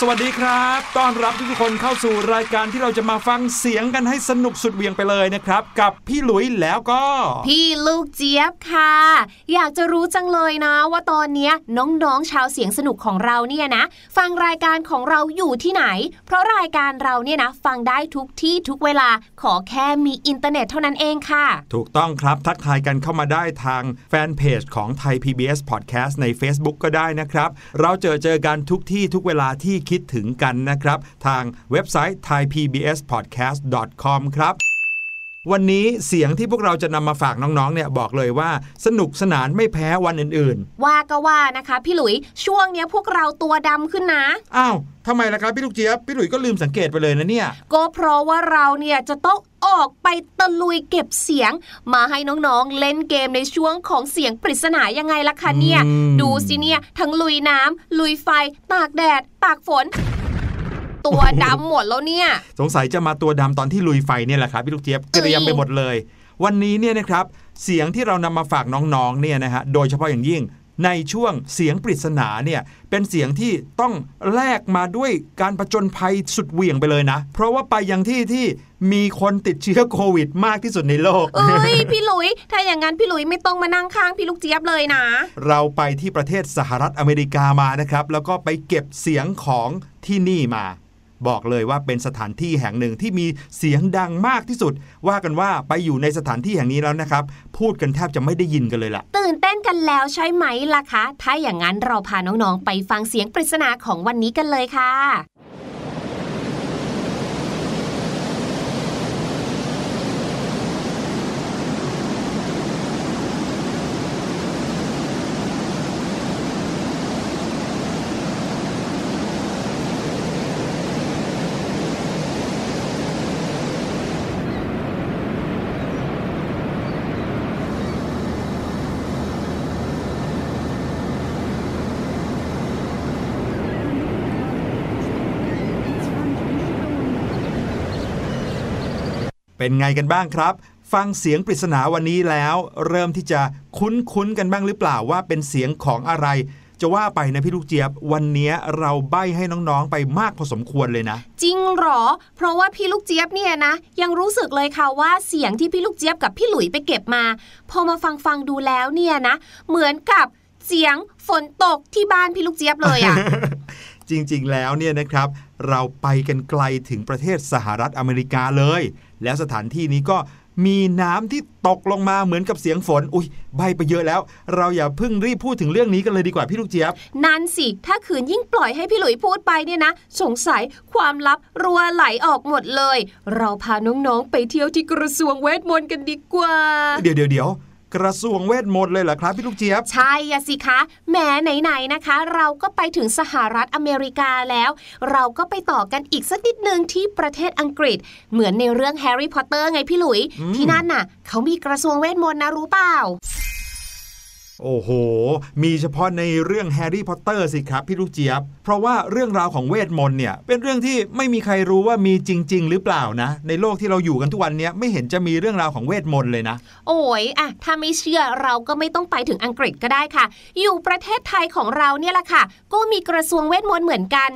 สวัสดีครับ ต้อนรับทุกคนเข้าสู่รายการที่เราจะมาฟังเสียงกันให้สนุกสุดเหวี่ยงไปเลยนะครับ กับพี่หลุยแล้วก็ พี่ลูกเจี๊ยบค่ะ อยากจะรู้จังเลยนะ ว่าตอนเนี้ยน้องๆชาวเสียงสนุกของเราเนี่ยนะ ฟังรายการของเราอยู่ที่ไหน เพราะรายการเราเนี่ยนะฟังได้ทุกที่ทุกเวลาขอแค่มีอินเทอร์เน็ตเท่านั้นเองค่ะ ถูกต้องครับทักทายกันเข้ามาได้ทางแฟนเพจของไทย PBS Podcast ใน Facebook ก็ได้นะครับ เราเจอเจอกันทุกที่ทุกเวลาที่คิดถึงกันนะครับ ทางเว็บไซต์ thaipbspodcast.com ครับ วันนี้เสียงที่พวกเราจะนำมาฝากน้องๆ เนี่ยบอกเลยว่าสนุกสนานไม่แพ้วันอื่นว่าก็ว่านะคะ พี่หลุยช่วงเนี้ยพวกเราตัวดำขึ้นนะๆอ้าวทำไมล่ะครับพี่ลูกเจี๊ยบพี่หลุยก็ลืมสังเกตไปเลยนะเนี่ย ก็เพราะว่าเราเนี่ยจะต้องออกไปตะลุยเก็บเสียง มาให้น้องๆเล่นเกมในช่วงของเสียงปริศนายังไงล่ะคะเนี่ยอืมดูสิเนี่ยทั้งลุยน้ำลุยไฟ ตากแดด ตากฝน ตัวดำหมดแล้วเนี่ย สงสัยจะมาตัวดำตอนที่ลุยไฟเนี่ยแหละครับพี่ลูกเจี๊ยบเตรียมไปหมดเลย วันนี้เนี่ยนะครับเสียงที่เรานำมาฝากน้องๆเนี่ยนะฮะโดยเฉพาะอย่างยิ่งในช่วงเสียงปริศนาเนี่ยเป็นเสียงที่ต้องแลกมาด้วยการประจนภัยสุดเหวี่ยงไปเลยนะ เพราะว่าไปยังที่ที่มีคนติดเชื้อโควิดมากที่สุดในโลก เอ้ยพี่หลุย ถ้าอย่างนั้นพี่หลุยไม่ต้องมานั่งข้างพี่ลูกเจี๊ยบเลยนะ เราไปที่ประเทศสหรัฐอเมริกามานะครับ แล้วก็ไปเก็บเสียงของที่นี่มา บอกเลยว่าเป็นสถานที่แห่งหนึ่งที่มีเสียงดังมากที่สุด ว่ากันว่าไปอยู่ในสถานที่แห่งนี้แล้วนะครับ พูดกันแทบจะไม่ได้ยินกันเลยล่ะ ตื่นเต้นกันแล้วใช่ไหมล่ะคะ ถ้าอย่างนั้นเราพาน้องๆไปฟังเสียงปริศนาของวันนี้กันเลยค่ะ เป็นไงกันบ้างครับ ฟังเสียงปริศนาวันนี้แล้ว เริ่มที่จะคุ้นๆกันบ้างหรือเปล่าว่าเป็นเสียงของอะไรจะว่าไปนะพี่ลูกเจี๊ยบ วันนี้เราใบ้ให้น้องๆไปมากพอสมควรเลยนะ จริงเหรอ เพราะว่าพี่ลูกเจี๊ยบเนี่ยนะ ยังรู้สึกเลยค่ะว่าเสียงที่พี่ลูกเจี๊ยบกับพี่หลุยไปเก็บมา พอมาฟังฟังๆดูแล้วเนี่ยนะ เหมือนกับเสียงฝนตกที่บ้านพี่ลูกเจี๊ยบเลยอะจริงๆแล้วเนี่ยนะครับ เราไปกันไกลถึงประเทศสหรัฐอเมริกาเลย แล้วสถานที่นี้ก็มีน้ำที่ตกลงมาเหมือนกับเสียงฝน อุ้ยใบไปเยอะแล้ว เราอย่าเพิ่งรีบพูดถึงเรื่องนี้กันเลยดีกว่าพี่ลูกเจี๊ยบนั่นสิ ถ้าขืนยิ่งปล่อยให้พี่หลุยพูดไปเนี่ยนะ สงสัยความลับรัวไหลออกหมดเลย เราพาน้องๆไปเที่ยวที่กระทรวงเวทมนต์กันดีกว่า เดี๋ยวเดี๋ยวเดี๋ยว กระทรวงเวทมนต์เลยเหรอครับพี่ลูกเจี๊ยบ ใช่อะสิคะแหมไหนๆนะคะ เราก็ไปถึงสหรัฐอเมริกาแล้ว เราก็ไปต่อกันอีกสักนิดนึงที่ประเทศอังกฤษ เหมือนในเรื่องแฮร์รี่พอตเตอร์ไงพี่หลุยอืมที่นั่นน่ะ เขามีกระทรวงเวทมนต์นะรู้เปล่า โอ้โห มีเฉพาะในเรื่องแฮร์รี่พอตเตอร์สิครับ พี่ลูกเจี๊ยบ เพราะว่าเรื่องราวของเวทมนต์เนี่ย เป็นเรื่องที่ไม่มีใครรู้ว่ามีจริง ๆ หรือเปล่านะ ในโลกที่เราอยู่กันทุกวันนี้ไม่เห็นจะมีเรื่องราวของเวทมนต์เลยนะ โอ้ยอะถ้าไม่เชื่อเราก็ไม่ต้องไปถึงอังกฤษก็ได้ค่ะ อยู่ประเทศไทยของเราเนี่ยแหละค่ะ ก็มีกระทรวงเวทมนต์เหมือนกัน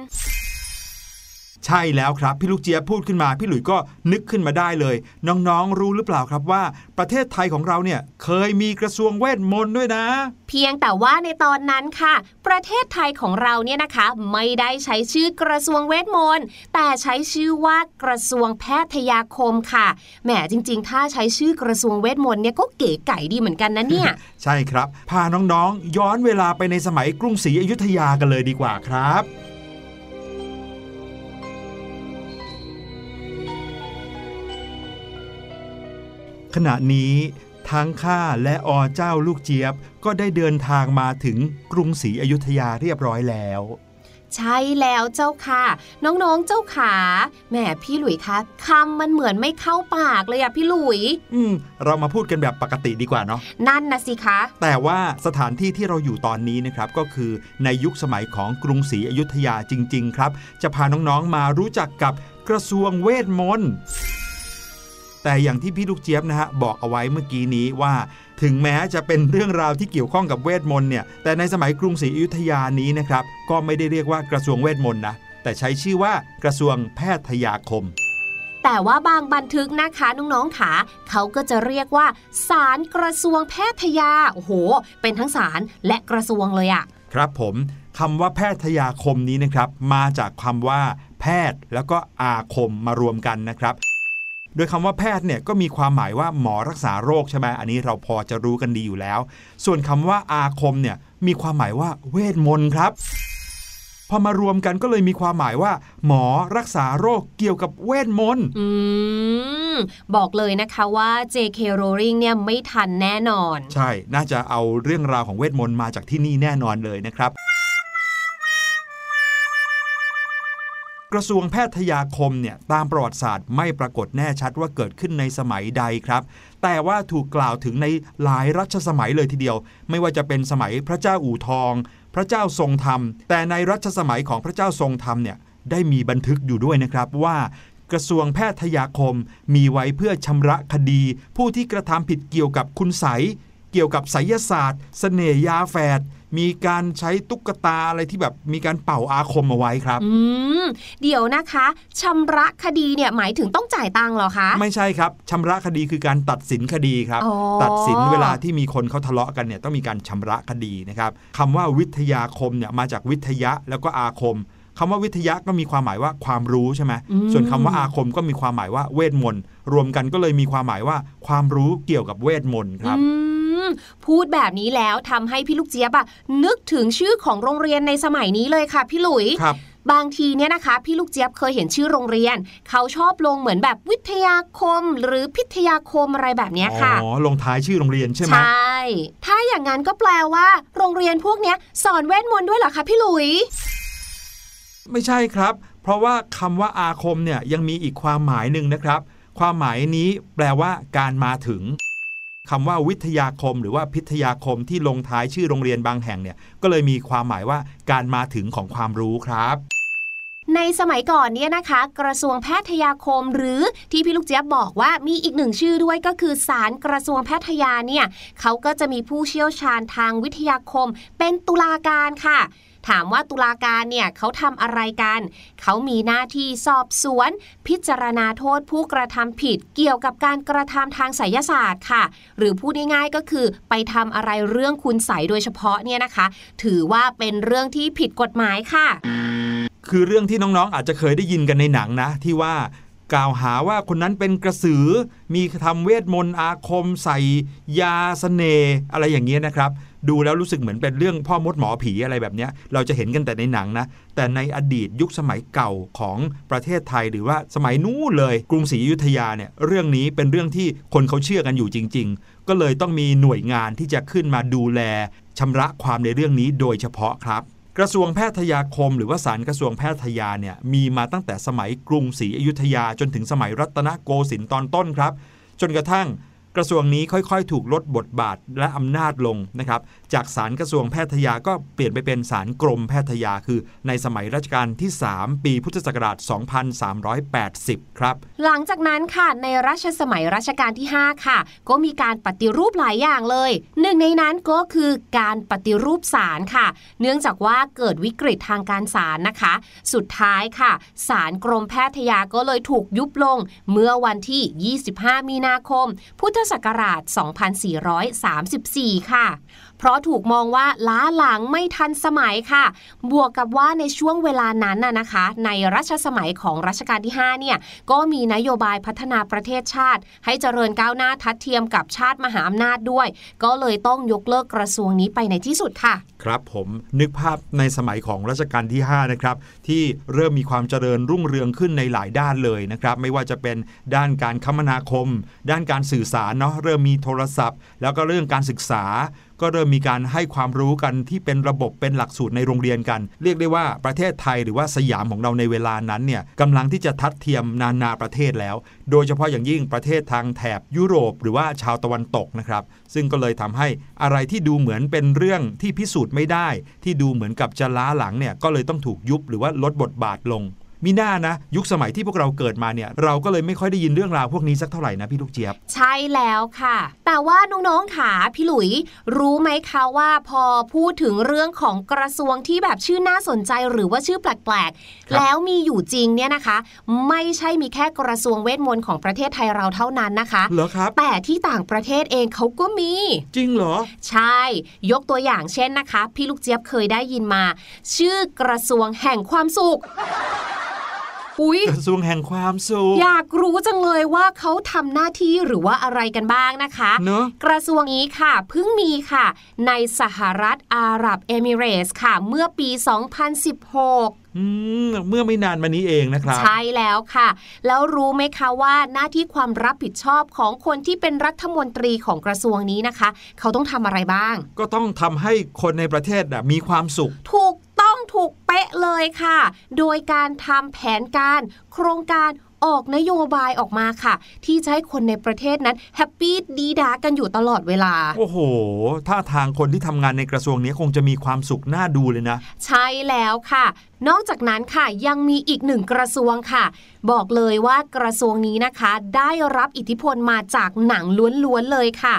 ใช่แล้วครับ พี่ลูกเจี๊ยบพูดขึ้นมา พี่หลุยก็นึกขึ้นมาได้เลย น้องๆ รู้หรือเปล่าครับว่า ประเทศไทยของเราเนี่ยเคยมีกระทรวงเวทมนต์ด้วยนะ เพียงแต่ว่าในตอนนั้นค่ะ ประเทศไทยของเราเนี่ยนะคะ ไม่ได้ใช้ชื่อกระทรวงเวทมนต์แต่ใช้ชื่อว่ากระทรวงแพทยาคมค่ะแหมจริง ๆ ถ้าใช้ชื่อกระทรวงเวทมนต์เนี่ยก็เก๋ไก่ดีเหมือนกันนะเนี่ย ใช่ครับ พาน้องๆ ย้อนเวลาไปในสมัยกรุงศรีอยุธยากันเลยดีกว่าครับ ขณะนี้ทั้งข้าและอเจ้าลูกเจี๊ยบก็ได้เดินทางมาถึงกรุงศรีอยุธยาเรียบร้อยแล้ว ใช่แล้วเจ้าค่ะ น้องๆเจ้าขาแหมพี่หลุยคะคำมันเหมือนไม่เข้าปากเลยอะพี่หลุย อืม เรามาพูดกันแบบปกติดีกว่าเนาะนั่นนะสิคะ แต่ว่าสถานที่ที่เราอยู่ตอนนี้นะครับ ก็คือในยุคสมัยของกรุงศรีอยุธยาจริง ๆ ครับ จะพาน้องๆมารู้จักกับกระทรวงเวทมนต์ แต่อย่างที่พี่ลูกเจี๊ยบนะฮะบอกเอาไว้เมื่อกี้นี้ว่า ถึงแม้จะเป็นเรื่องราวที่เกี่ยวข้องกับเวทมนต์เนี่ยแต่ในสมัยกรุงศรีอยุธยานี้นะครับก็ไม่ได้เรียกว่ากระทรวงเวทมนต์นะแต่ใช้ชื่อว่ากระทรวงแพทยาคม แต่ว่าบางบันทึกนะคะน้องๆขาเขาก็จะเรียกว่าสารกระทรวงแพทยาโอ้โห เป็นทั้งสารและกระทรวงเลยอะครับผมคำว่าแพทยาคมนี้นะครับ มาจากคำว่า แพทย์ แล้วก็อาคมมารวมกันนะครับ โดยคำว่าแพทย์เนี่ยก็มีความหมายว่าหมอรักษาโรคใช่ไหมอันนี้เราพอจะรู้กันดีอยู่แล้ว ส่วนคำว่าอาคมเนี่ยมีความหมายว่าเวทมนต์ครับ พอมารวมกันก็เลยมีความหมายว่า หมอรักษาโรคเกี่ยวกับเวทมนต์อืมบอกเลยนะคะว่า J.K. Rowling เนี่ยไม่ทันแน่นอน ใช่ น่าจะเอาเรื่องราวของเวทมนต์มาจากที่นี่แน่นอนเลยนะครับ กระทรวงแพทยาคมเนี่ยตามประวัติศาสตร์ไม่ปรากฏแน่ชัดว่าเกิดขึ้นในสมัยใดครับ แต่ว่าถูกกล่าวถึงในหลายรัชสมัยเลยทีเดียว ไม่ว่าจะเป็นสมัยพระเจ้าอู่ทอง พระเจ้าทรงธรรม แต่ในรัชสมัยของพระเจ้าทรงธรรมเนี่ยได้มีบันทึกอยู่ด้วยนะครับว่ากระทรวงแพทยาคมมีไว้เพื่อชำระคดี ผู้ที่กระทำผิดเกี่ยวกับคุณไสเกี่ยวกับไสยศาสตร์สเสน่ยาแฝด มีการใช้ตุ๊กตาอะไรที่แบบมีการเป่าอาคมเอาไว้ครับ อืมเดี๋ยวนะคะชำระคดีเนี่ยหมายถึงต้องจ่ายตังค์เหรอคะ ไม่ใช่ครับชำระคดีคือการตัดสินคดีครับ ตัดสินเวลาที่มีคนเขาทะเลาะกันเนี่ยต้องมีการชำระคดีนะครับคำว่าวิทยาคมเนี่ยมาจากวิทยะแล้วก็อาคมคำว่าวิทยะก็มีความหมายว่าความรู้ใช่ไหมส่วนคำว่าอาคมก็มีความหมายว่าเวทมนต์รวมกันก็เลยมีความหมายว่าความรู้เกี่ยวกับเวทมนต์ครับ พูดแบบนี้แล้วทำให้พี่ลูกเจี๊ยบอะนึกถึงชื่อของโรงเรียนในสมัยนี้เลยค่ะพี่หลุยครับบางทีเนี่ยนะคะ พี่ลูกเจี๊ยบเคยเห็นชื่อโรงเรียน เขาชอบลงเหมือนแบบวิทยาคม หรือพิทยาคมอะไรแบบนี้ค่ะอ๋อลงท้ายชื่อโรงเรียนใช่ไหมใช่ถ้าอย่างนั้นก็แปลว่า โรงเรียนพวกนี้สอนเวทมนต์ด้วยเหรอคะพี่หลุย ไม่ใช่ครับ เพราะว่าคำว่าอาคมเนี่ยยังมีอีกความหมายหนึ่งนะครับ ความหมายนี้แปลว่าการมาถึง คำว่าวิทยาคมหรือว่าพิทยาคมที่ลงท้ายชื่อโรงเรียนบางแห่งเนี่ยก็เลยมีความหมายว่าการมาถึงของความรู้ครับในสมัยก่อนเนี่ยนะคะ กระทรวงแพทยาคม หรือที่พี่ลูกเจี๊ยบบอกว่ามีอีกหนึ่งชื่อด้วยก็คือสารกระทรวงแพทยาเนี่ยเขาก็จะมีผู้เชี่ยวชาญทางวิทยาคม เป็นตุลาการค่ะ ถามว่าตุลาการเนี่ยเขาทำอะไรกัน เขามีหน้าที่สอบสวน พิจารณาโทษผู้กระทำผิดเกี่ยวกับการกระทำทางไสยศาสตร์ค่ะ หรือพูดง่ายๆก็คือไปทำอะไรเรื่องคุณใสโดยเฉพาะเนี่ยนะคะ ถือว่าเป็นเรื่องที่ผิดกฎหมายค่ะ คือเรื่องที่น้องๆอาจจะเคยได้ยินกันในหนังนะ ที่ว่ากล่าวหาว่าคนนั้นเป็นกระสือ มีทำเวทมนต์อาคมใส่ยาสเสน่ห์อะไรอย่างเงี้ยนะครับ ดูแล้วรู้สึกเหมือนเป็นเรื่องพ่อมดหมอผีอะไรแบบนี้เราจะเห็นกันแต่ในหนังนะแต่ในอดีตยุคสมัยเก่าของประเทศไทยหรือว่าสมัยนู้นเลยกรุงศรีอยุธยาเนี่ยเรื่องนี้เป็นเรื่องที่คนเขาเชื่อกันอยู่จริง ๆ ก็เลยต้องมีหน่วยงานที่จะขึ้นมาดูแลชำระความในเรื่องนี้โดยเฉพาะครับกระทรวงแพทยาคม หรือว่าสารกระทรวงแพทยาเนี่ยมีมาตั้งแต่สมัยกรุงศรีอยุธยาจนถึงสมัยรัตนโกสินทร์ตอนต้นครับ จนกระทั่ง กระทรวงนี้ค่อยๆ ถูกลดบทบาทและอำนาจลงนะครับ จากสารกระทรวงแพทยาก็เปลี่ยนไปเป็นสารกรมแพทยาคือ ในสมัยรัชกาลที่ 3 ปีพุทธศักราช 2380 ครับ หลังจากนั้นค่ะในรัชสมัยรัชกาลที่ 5 ค่ะ ก็มีการปฏิรูปหลายอย่างเลย หนึ่งในนั้นก็คือการปฏิรูปศาลค่ะ เนื่องจากว่าเกิดวิกฤตทางการศาลนะคะ สุดท้ายค่ะศาลกรมแพทยาก็เลยถูกยุบลงเมื่อวันที่ 25 มีนาคม พุทธศักราช 2434 ค่ะ เพราะถูกมองว่าล้าหลังไม่ทันสมัยค่ะ บวกกับว่าในช่วงเวลานั้นน่ะนะคะ ในรัชสมัยของรัชกาลที่5เนี่ยก็มีนโยบายพัฒนาประเทศชาติ ให้เจริญก้าวหน้าทัดเทียมกับชาติมหาอำนาจด้วย ก็เลยต้องยกเลิกกระทรวงนี้ไปในที่สุดค่ะ ครับผมนึกภาพในสมัยของรัชกาลที่5นะครับที่เริ่มมีความเจริญรุ่งเรืองขึ้นในหลายด้านเลยนะครับ ไม่ว่าจะเป็นด้านการคมนาคม ด้านการสื่อสารเนาะเริ่มมีโทรศัพท์ แล้วก็เรื่องการศึกษา ก็เริ่มมีการให้ความรู้กันที่เป็นระบบเป็นหลักสูตรในโรงเรียนกัน เรียกได้ว่าประเทศไทยหรือว่าสยามของเราในเวลานั้นเนี่ยกำลังที่จะทัดเทียมนานาประเทศแล้ว โดยเฉพาะอย่างยิ่งประเทศทางแถบยุโรป หรือว่าชาวตะวันตกนะครับซึ่งก็เลยทำให้อะไรที่ดูเหมือนเป็นเรื่องที่พิสูจน์ไม่ได้ ที่ดูเหมือนกับจะล้าหลังเนี่ยก็เลยต้องถูกยุบหรือว่าลดบทบาทลง มีหน้านะ ยุคสมัยที่พวกเราเกิดมาเนี่ย เราก็เลยไม่ค่อยได้ยินเรื่องราวพวกนี้สักเท่าไหร่นะพี่ลูกเจี๊ยบ ใช่แล้วค่ะ แต่ว่าน้องๆขาพี่หลุย รู้ไหมคะว่าพอพูดถึงเรื่องของกระทรวงที่แบบชื่อน่าสนใจหรือว่าชื่อแปลกครับๆแล้วมีอยู่จริงเนี่ยนะคะ ไม่ใช่มีแค่กระทรวงเวทมนต์ของประเทศไทยเราเท่านั้นนะคะเหรอครับแต่ที่ต่างประเทศเองเขาก็มี จริงเหรอ ใช่ ยกตัวอย่างเช่นนะคะ พี่ลูกเจี๊ยบเคยได้ยินมา ชื่อกระทรวงแห่งความสุข อุ๊ยกระทรวงแห่งความสุข อยากรู้จังเลยว่าเขาทำหน้าที่หรือว่าอะไรกันบ้างนะคะเนอะกระทรวงนี้ค่ะเพิ่งมีค่ะ ในสหรัฐอาหรับเอมิเรตส์ค่ะ เมื่อปี 2016อืมเมื่อไม่นานมานี้เองนะครับ ใช่แล้วค่ะ แล้วรู้ไหมคะว่าหน้าที่ความรับผิดชอบของคนที่เป็นรัฐมนตรีของกระทรวงนี้นะคะ เขาต้องทำอะไรบ้าง ก็ต้องทำให้คนในประเทศน่ะมีความสุข ถูก ต้องถูกเป๊ะเลยค่ะ โดยการทำแผนการ โครงการ ออกนโยบายออกมาค่ะ ที่จะให้คนในประเทศนั้นแฮปปี้ดีดากันอยู่ตลอดเวลา โอ้โหถ้าทางคนที่ทำงานในกระทรวงนี้คงจะมีความสุขน่าดูเลยนะ ใช่แล้วค่ะ นอกจากนั้นค่ะยังมีอีกหนึ่งกระทรวงค่ะ บอกเลยว่ากระทรวงนี้นะคะ ได้รับอิทธิพลมาจากหนังล้วนๆเลยค่ะ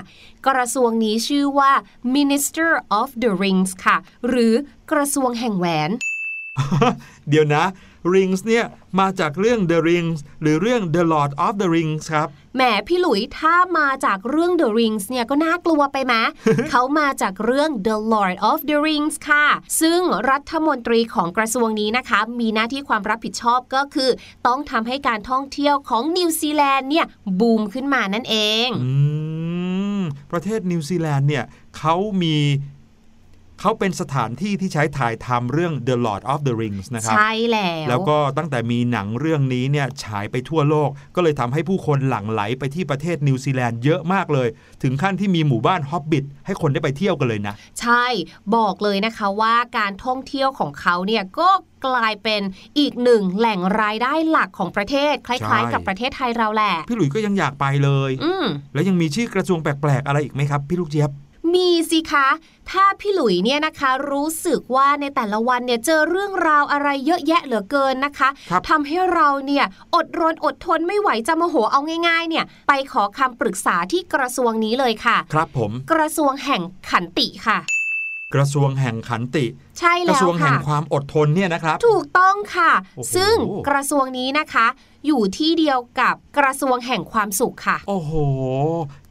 กระทรวงนี้ชื่อว่า Minister of the Rings ค่ะ หรือกระทรวงแห่งแหวน เดี๋ยวนะ Rings เนี่ยมาจากเรื่อง The Rings หรือเรื่อง The Lord of the Rings ครับแหมพี่หลุยถ้ามาจากเรื่อง The Rings เนี่ยก็น่ากลัวไปไหม เขามาจากเรื่อง The Lord of the Rings ค่ะ ซึ่งรัฐมนตรีของกระทรวงนี้นะคะ มีหน้าที่ความรับผิดชอบก็คือ ต้องทำให้การท่องเที่ยวของนิวซีแลนด์เนี่ยบูมขึ้นมานั่นเองอืมประเทศนิวซีแลนด์เนี่ยเขามี เขาเป็นสถานที่ที่ใช้ถ่ายทำเรื่อง The Lord of the Rings นะครับ ใช่แล้ว แล้วก็ตั้งแต่มีหนังเรื่องนี้เนี่ยฉายไปทั่วโลก ก็เลยทำให้ผู้คนหลั่งไหลไปที่ประเทศนิวซีแลนด์เยอะมากเลย ถึงขั้นที่มีหมู่บ้านฮอบบิทให้คนได้ไปเที่ยวกันเลยนะ ใช่ บอกเลยนะคะว่าการท่องเที่ยวของเขาเนี่ยก็กลายเป็นอีกหนึ่งแหล่งรายได้หลักของประเทศคใช่ล้ายๆ กับประเทศไทยเราแหละ พี่หลุยส์ก็ยังอยากไปเลยอืมแล้วยังมีชื่อกระทรวงแปลกๆอะไรอีกไหมครับ พี่ลูกเจี๊ยบ มีสิคะ ถ้าพี่หลุยเนี่ยนะคะรู้สึกว่าในแต่ละวันเนี่ยเจอเรื่องราวอะไรเยอะแยะเหลือเกินนะคะครับทำให้เราเนี่ยอดรนอดทนไม่ไหวจะโมโหเอาง่ายๆ เนี่ยไปขอคำปรึกษาที่กระทรวงนี้เลยค่ะ ครับผม กระทรวงแห่งขันติค่ะกระทรวงแห่งขันติ ใช่กแล้ระทรววงแห่ค่ะงความอดทนเนี่ยนะครับ ถูกต้องค่ะโอ้โหซึ่งกระทรวงนี้นะคะ อยู่ที่เดียวกับกระทรวงแห่งความสุขค่ะ โอ้โห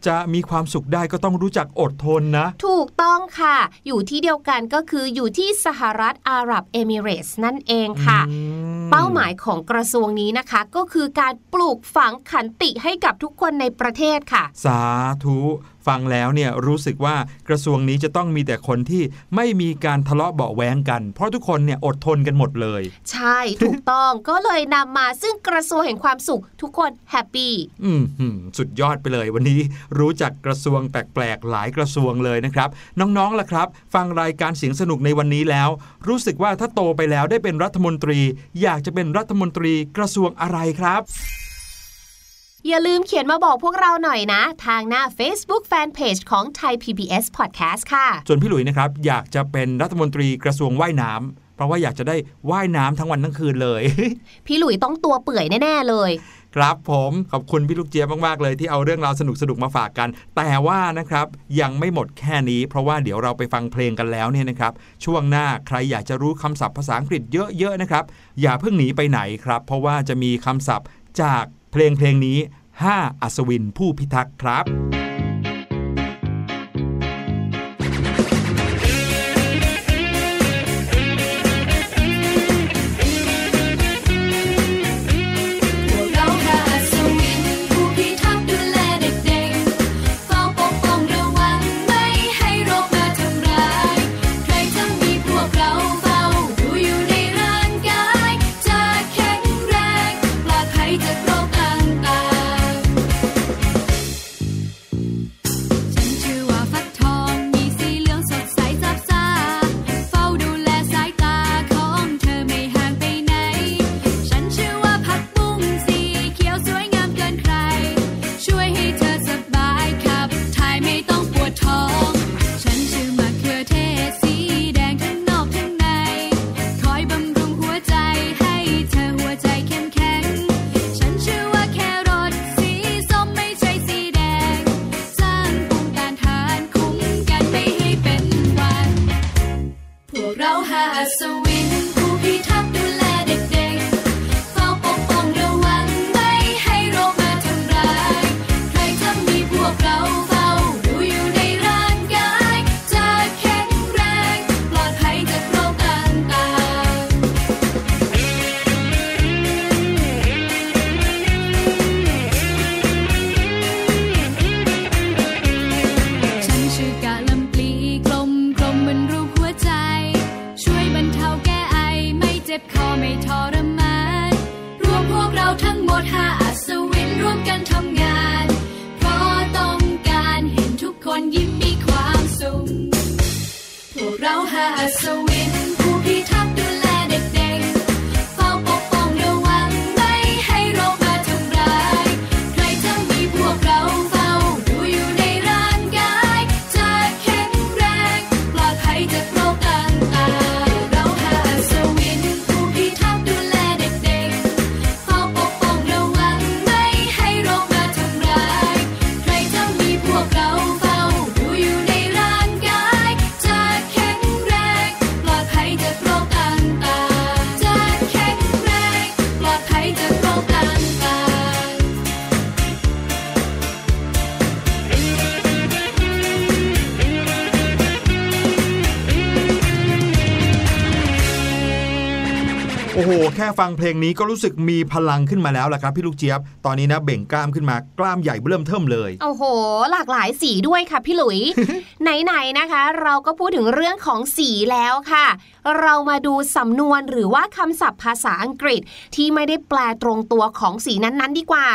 จะมีความสุขได้ก็ต้องรู้จักอดทนนะ ถูกต้องค่ะ อยู่ที่เดียวกันก็คืออยู่ที่สหรัฐอาหรับเอมิเรตส์นั่นเองค่ะอืมเป้าหมายของกระทรวงนี้นะคะ ก็คือการปลูกฝังขันติให้กับทุกคนในประเทศค่ะ สาธุ ฟังแล้วเนี่ยรู้สึกว่ากระทรวงนี้จะต้องมีแต่คนที่ไม่มีการทะเลาะเบาะแว้งกัน เพราะทุกคนเนี่ยอดทนกันหมดเลย ใช่ถูกต้องก็เลยนำมาซึ่งกระทรวงแห่งความสุขทุกคนแฮปปี้อืมหืมสุดยอดไปเลยวันนี้รู้จักกระทรวงแปลกๆหลายกระทรวงเลยนะครับ น้องๆล่ะครับ ฟังรายการเสียงสนุกในวันนี้แล้ว รู้สึกว่าถ้าโตไปแล้วได้เป็นรัฐมนตรี อยากจะเป็นรัฐมนตรีกระทรวงอะไรครับ อย่าลืมเขียนมาบอกพวกเราหน่อยนะ ทางหน้า Facebook Fanpage ของ Thai PBS Podcast ค่ะ ส่วนพี่หลุยนะครับ อยากจะเป็นรัฐมนตรีกระทรวงว่ายน้ำเพราะว่าอยากจะได้ว่ายน้ำทั้งวันทั้งคืนเลย พี่หลุยต้องตัวเปื่อยแน่ ๆ เลยครับผมขอบคุณพี่ลูกเจี๊ยบมาก ๆ เลยที่เอาเรื่องราวสนุกๆมาฝากกัน แต่ว่านะครับยังไม่หมดแค่นี้ เพราะว่าเดี๋ยวเราไปฟังเพลงกันแล้วเนี่ยนะครับ ช่วงหน้าใครอยากจะรู้คำศัพท์ภาษาอังกฤษเยอะ ๆ นะครับ อย่าเพิ่งหนีไปไหนครับ เพราะว่าจะมีคำศัพท์จาก เพลงเพลงนี้ 5 อัศวินผู้พิทักษ์ครับ ค่ฟังเพลงนี้ก็รู้สึกมีพลังขึ้นมาแล้วล่ะครับพี่ลูกเจี๊ยบ ตอนนี้นะเบ่งกล้ามขึ้นมากล้ามใหญ่เริ่มเทิมเลย โอ้โห หลากหลายสีด้วยค่ะพี่หลุย ไหนๆนะคะ เราก็พูดถึงเรื่องของสีแล้วค่ะ เรามาดูสำนวนหรือว่าคำศัพท์ภาษาอังกฤษที่ไม่ได้แปลตรงตัวของสีนั้นๆ ดีกว่า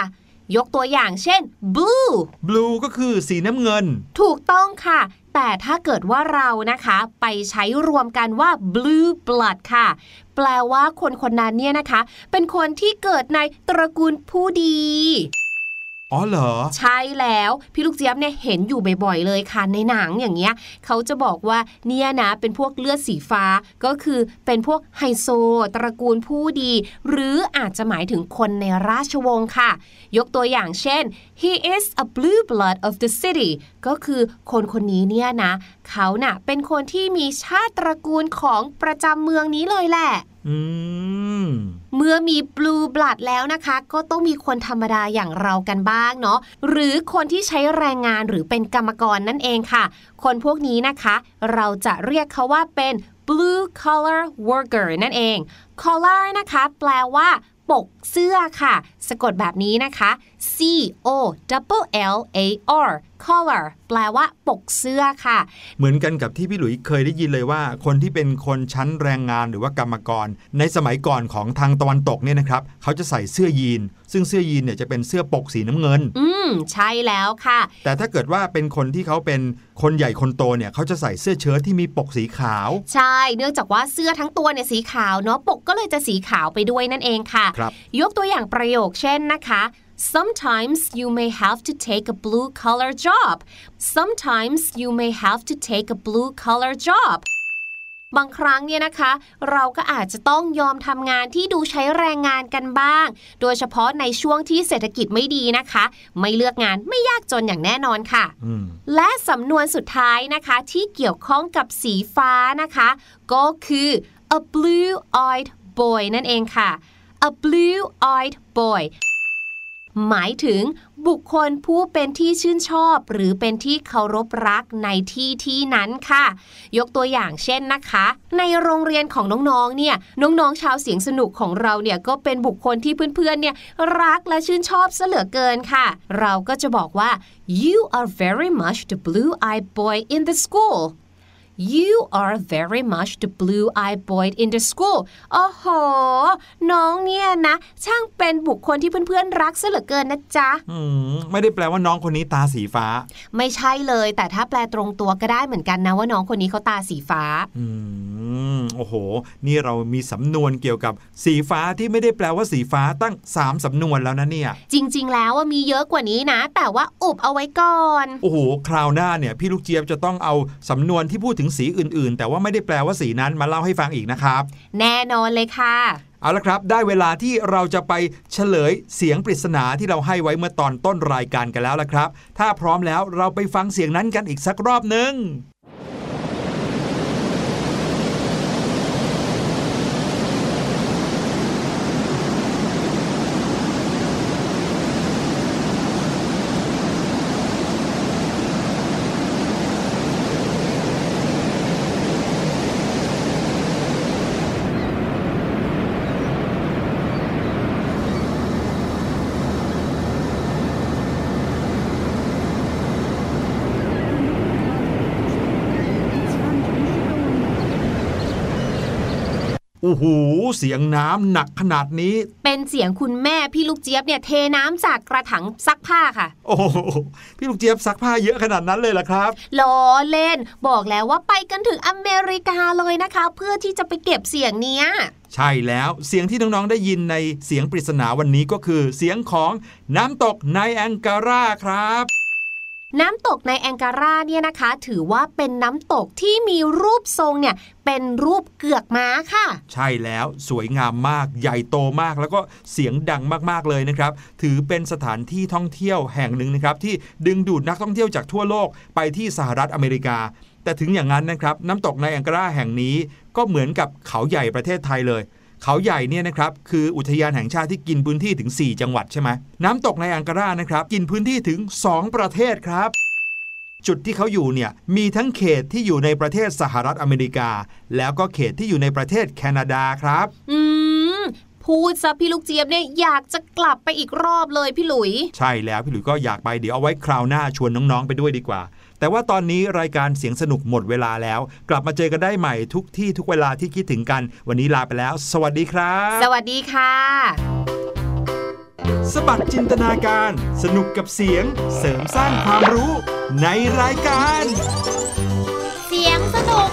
ยกตัวอย่างเช่น blue blue ก็คือสีน้ำเงิน ถูกต้องค่ะ แต่ถ้าเกิดว่าเรานะคะ ไปใช้รวมกันว่า blue blood ค่ะ แปลว่าคนคนนั้นเนี่ยนะคะ เป็นคนที่เกิดในตระกูลผู้ดี อ๋อเหรอ ใช่แล้วพี่ลูกเจี๊ยบเนี่ยเห็นอยู่บ่อยๆเลยค่ะในหนังอย่างเงี้ยเขาจะบอกว่าเนี่ยนะเป็นพวกเลือดสีฟ้าก็คือเป็นพวกไฮโซ ตระกูลผู้ดี หรืออาจจะหมายถึงคนในราชวงศ์ค่ะ ยกตัวอย่างเช่น he is a blue blood of the city ก็คือคนคนนี้เนี่ยนะ เขาน่ะเป็นคนที่มีชาติตระกูลของประจำเมืองนี้เลยแหละ มเมื่อมี blue blood แล้วนะคะ ก็ต้องมีคนธรรมดาอย่างเรากันบ้างเนาะหรือคนที่ใช้แรงงานหรือเป็นกรรมกรนั่นเองค่ะ คนพวกนี้นะคะ เราจะเรียกเขาว่าเป็น blue collar worker นั่นเอง collar นะคะ แปลว่า ปก เสื้อค่ะ สะกดแบบนี้นะคะ C O L L A R collar แปลว่าปกเสื้อค่ะ เหมือนกันกับที่พี่หลุยเคยได้ยินเลยว่า คนที่เป็นคนชั้นแรงงานหรือว่ากรรมกร ในสมัยก่อนของทางตะวันตกเนี่ยนะครับ เขาจะใส่เสื้อยีน ซึ่งเสื้อยีนเนี่ยจะเป็นเสื้อปกสีน้ำเงิน อืมใช่แล้วค่ะ แต่ถ้าเกิดว่าเป็นคนที่เขาเป็นคนใหญ่คนโตเนี่ยเขาจะใส่เสื้อเชิ้ตที่มีปกสีขาว ใช่ เนื่องจากว่าเสื้อทั้งตัวเนี่ยสีขาวเนาะปกก็เลยจะสีขาวไปด้วยนั่นเองค่ะครับยกตัวอย่างประโยคเช่นนะคะ sometimes you may have to take a blue collar job sometimes you may have to take a blue collar job บางครั้งเนี่ยนะคะ เราก็อาจจะต้องยอมทำงานที่ดูใช้แรงงานกันบ้าง โดยเฉพาะในช่วงที่เศรษฐกิจไม่ดีนะคะ ไม่เลือกงานไม่ยากจนอย่างแน่นอนค่ะอืมและสำนวนสุดท้ายนะคะที่เกี่ยวข้องกับสีฟ้านะคะ ก็คือ a blue-eyed boy นั่นเองค่ะ a blue-eyed boy หมายถึงบุคคลผู้เป็นที่ชื่นชอบ หรือเป็นที่เคารพรักในที่ที่นั้นค่ะ ยกตัวอย่างเช่นนะคะ ในโรงเรียนของน้องๆ เนี่ยน้องๆ ชาวเสียงสนุกของเราเนี่ยก็เป็นบุคคลที่เพื่อนๆ เนี่ยรักและชื่นชอบเสเหลือเกินค่ะ เราก็จะบอกว่า you are very much the blue-eyed boy in the school You are very much the blue-eyed boy in the school โอ้โห น้องเนี่ยนะ ช่างเป็นบุคคลที่เพื่อนๆรักซะเหลือเกินนะจ๊ะอืมไม่ได้แปลว่าน้องคนนี้ตาสีฟ้า ไม่ใช่เลย แต่ถ้าแปลตรงตัวก็ได้เหมือนกันนะว่าน้องคนนี้เขาตาสีฟ้า อืมโอ้โห นี่เรามีสำนวนเกี่ยวกับสีฟ้าที่ไม่ได้แปลว่าสีฟ้าตั้ง 3สำนวนแล้วนะเนี่ย จริง ๆ แล้วว่ามีเยอะกว่านี้นะ แต่ว่าอุบเอาไว้ก่อน โอ้โห คราวหน้าเนี่ย พี่ลูกเจี๊ยบจะต้องเอาสำนวนที่พูดถึงสีอื่นๆ แต่ว่าไม่ได้แปลว่าสีนั้นมาเล่าให้ฟังอีกนะครับ แน่นอนเลยค่ะ เอาละครับ ได้เวลาที่เราจะไปเฉลยเสียงปริศนาที่เราให้ไว้เมื่อตอนต้นรายการกันแล้วละครับ ถ้าพร้อมแล้วเราไปฟังเสียงนั้นกันอีกสักรอบหนึ่ง อ้โหเสียงน้ำหนักขนาดนี้ เป็นเสียงคุณแม่พี่ลูกเจี๊ยบเนี่ยเทน้ำจากกระถังซักผ้าค่ะ โอ้โหพี่ลูกเจี๊ยบซักผ้าเยอะขนาดนั้นเลยเหรอครับล้อเล่น บอกแล้วว่าไปกันถึงอเมริกาเลยนะคะ เพื่อที่จะไปเก็บเสียงเนี้ยใช่แล้วเสียงที่น้อง ๆ ได้ยินในเสียงปริศนาวันนี้ก็คือเสียงของน้ำตกในแองการาครับ น้ำตกในแองการาเนี่ยนะคะ ถือว่าเป็นน้ำตกที่มีรูปทรงเนี่ยเป็นรูปเกือกม้าค่ะ ใช่แล้วสวยงามมากใหญ่โตมาก แล้วก็เสียงดังมากๆเลยนะครับ ถือเป็นสถานที่ท่องเที่ยวแห่งหนึ่งนะครับ ที่ดึงดูดนักท่องเที่ยวจากทั่วโลกไปที่สหรัฐอเมริกา แต่ถึงอย่างนั้นนะครับ น้ำตกในแองการาแห่งนี้ก็เหมือนกับเขาใหญ่ประเทศไทยเลย เขาใหญ่เนี่ยนะครับคืออุทยานแห่งชาติที่กินพื้นที่ถึง 4 จังหวัดใช่ไหมน้ำตกในแองการานะครับกินพื้นที่ถึง 2 ประเทศครับจุดที่เขาอยู่เนี่ยมีทั้งเขตที่อยู่ในประเทศสหรัฐอเมริกา แล้วก็เขตที่อยู่ในประเทศแคนาดาครับ อืมพูดซะพี่ลูกเจี๊ยบเนี่ยอยากจะกลับไปอีกรอบเลยพี่หลุย ใช่แล้วพี่หลุยส์ก็อยากไปเดี๋ยวเอาไว้คราวหน้าชวนน้องๆไปด้วยดีกว่า แต่ว่าตอนนี้รายการเสียงสนุกหมดเวลาแล้ว กลับมาเจอกันได้ใหม่ทุกที่ทุกเวลาที่คิดถึงกัน วันนี้ลาไปแล้ว สวัสดีครับ สวัสดีค่ะ สบัดจินตนาการ สนุกกับเสียงเสริมสร้างความรู้ในรายการ เสียงสนุก